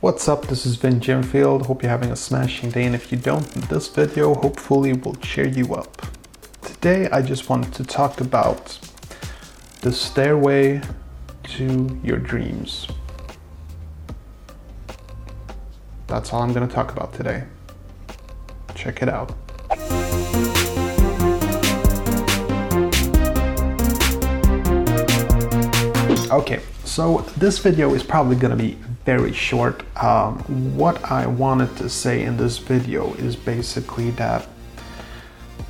What's up, this is Vin Jimfield. Hope you're having a smashing day and if you don't, this video hopefully will cheer you up. Today I just wanted to talk about the stairway to your dreams. That's all I'm going to talk about today. Check it out. Okay, so this video is probably going to be very short. Um, what I wanted to say in this video is basically that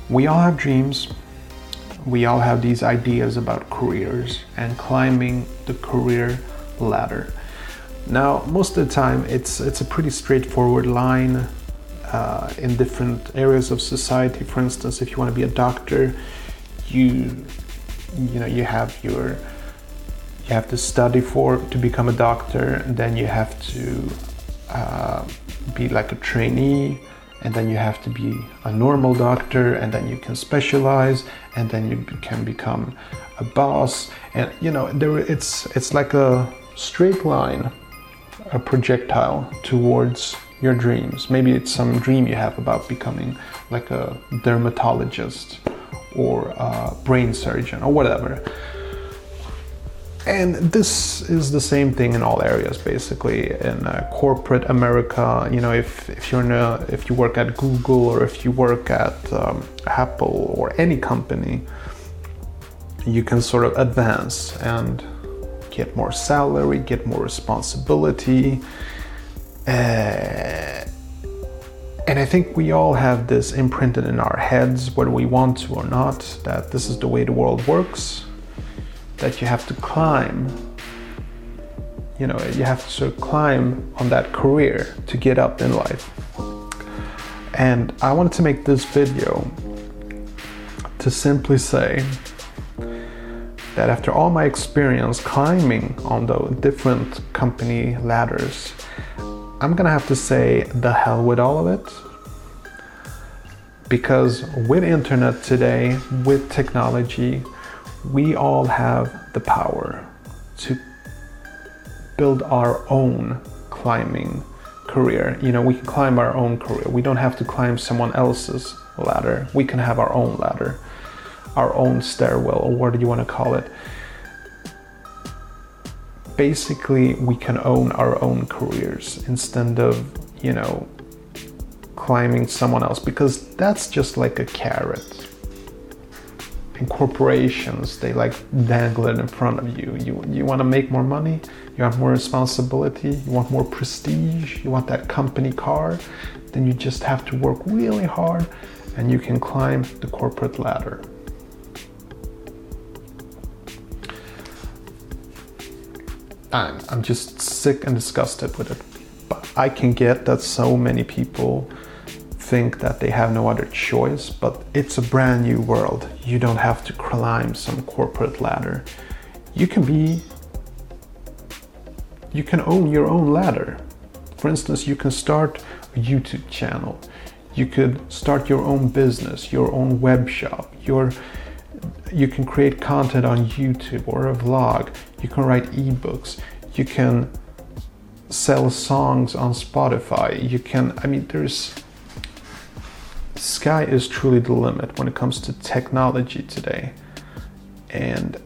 we all have dreams, we all have these ideas about careers and climbing the career ladder. Now, most of the time, it's it's a pretty straightforward line uh, in different areas of society. For instance, if you want to be a doctor, you you know you have your you have to study for to become a doctor then you have to uh, be like a trainee and then you have to be a normal doctor and then you can specialize and then you can become a boss. And you know there it's it's like a straight line a projectile towards your dreams. Maybe it's some dream you have about becoming like a dermatologist or a brain surgeon or whatever and this is the same thing in all areas basically in uh, corporate america. You know if, if you're in a, if you work at google or if you work at um, apple or any company you can sort of advance and get more salary get more responsibility. Uh, and I think we all have this imprinted in our heads, whether we want to or not, that this is the way the world works that you have to climb. You know, you have to sort of climb on that career to get up in life. And I wanted to make this video to simply say that after all my experience climbing on the different company ladders, I'm gonna have to say the hell with all of it. Because with internet today, with technology, we all have the power to build our own climbing career. You know, we can climb our own career. We don't have to climb someone else's ladder. We can have our own ladder, our own stairwell, or what do you want to call it? Basically, we can own our own careers instead of, you know, climbing someone else because that's just like a carrot and corporations they like dangle it in front of you. You you want to make more money you have more responsibility you want more prestige you want that company car then you just have to work really hard and you can climb the corporate ladder. I'm, I'm just sick and disgusted with it but i can get that so many people think that they have no other choice, but it's a brand new world. You don't have to climb some corporate ladder. You can be, you can own your own ladder. For instance, you can start a YouTube channel. You could start your own business, your own web shop, your you can create content on YouTube or a vlog. You can write ebooks. You can sell songs on Spotify. You can, I mean, there's sky is truly the limit when it comes to technology today. And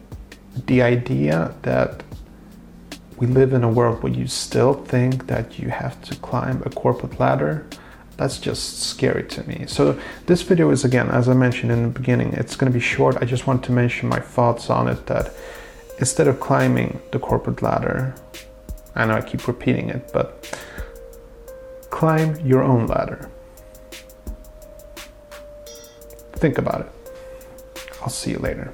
the idea that we live in a world where you still think that you have to climb a corporate ladder, that's just scary to me. So, this video is again, as I mentioned in the beginning, it's going to be short. I just want to mention my thoughts on it that instead of climbing the corporate ladder, I know I keep repeating it, but climb your own ladder. Think about it. I'll see you later.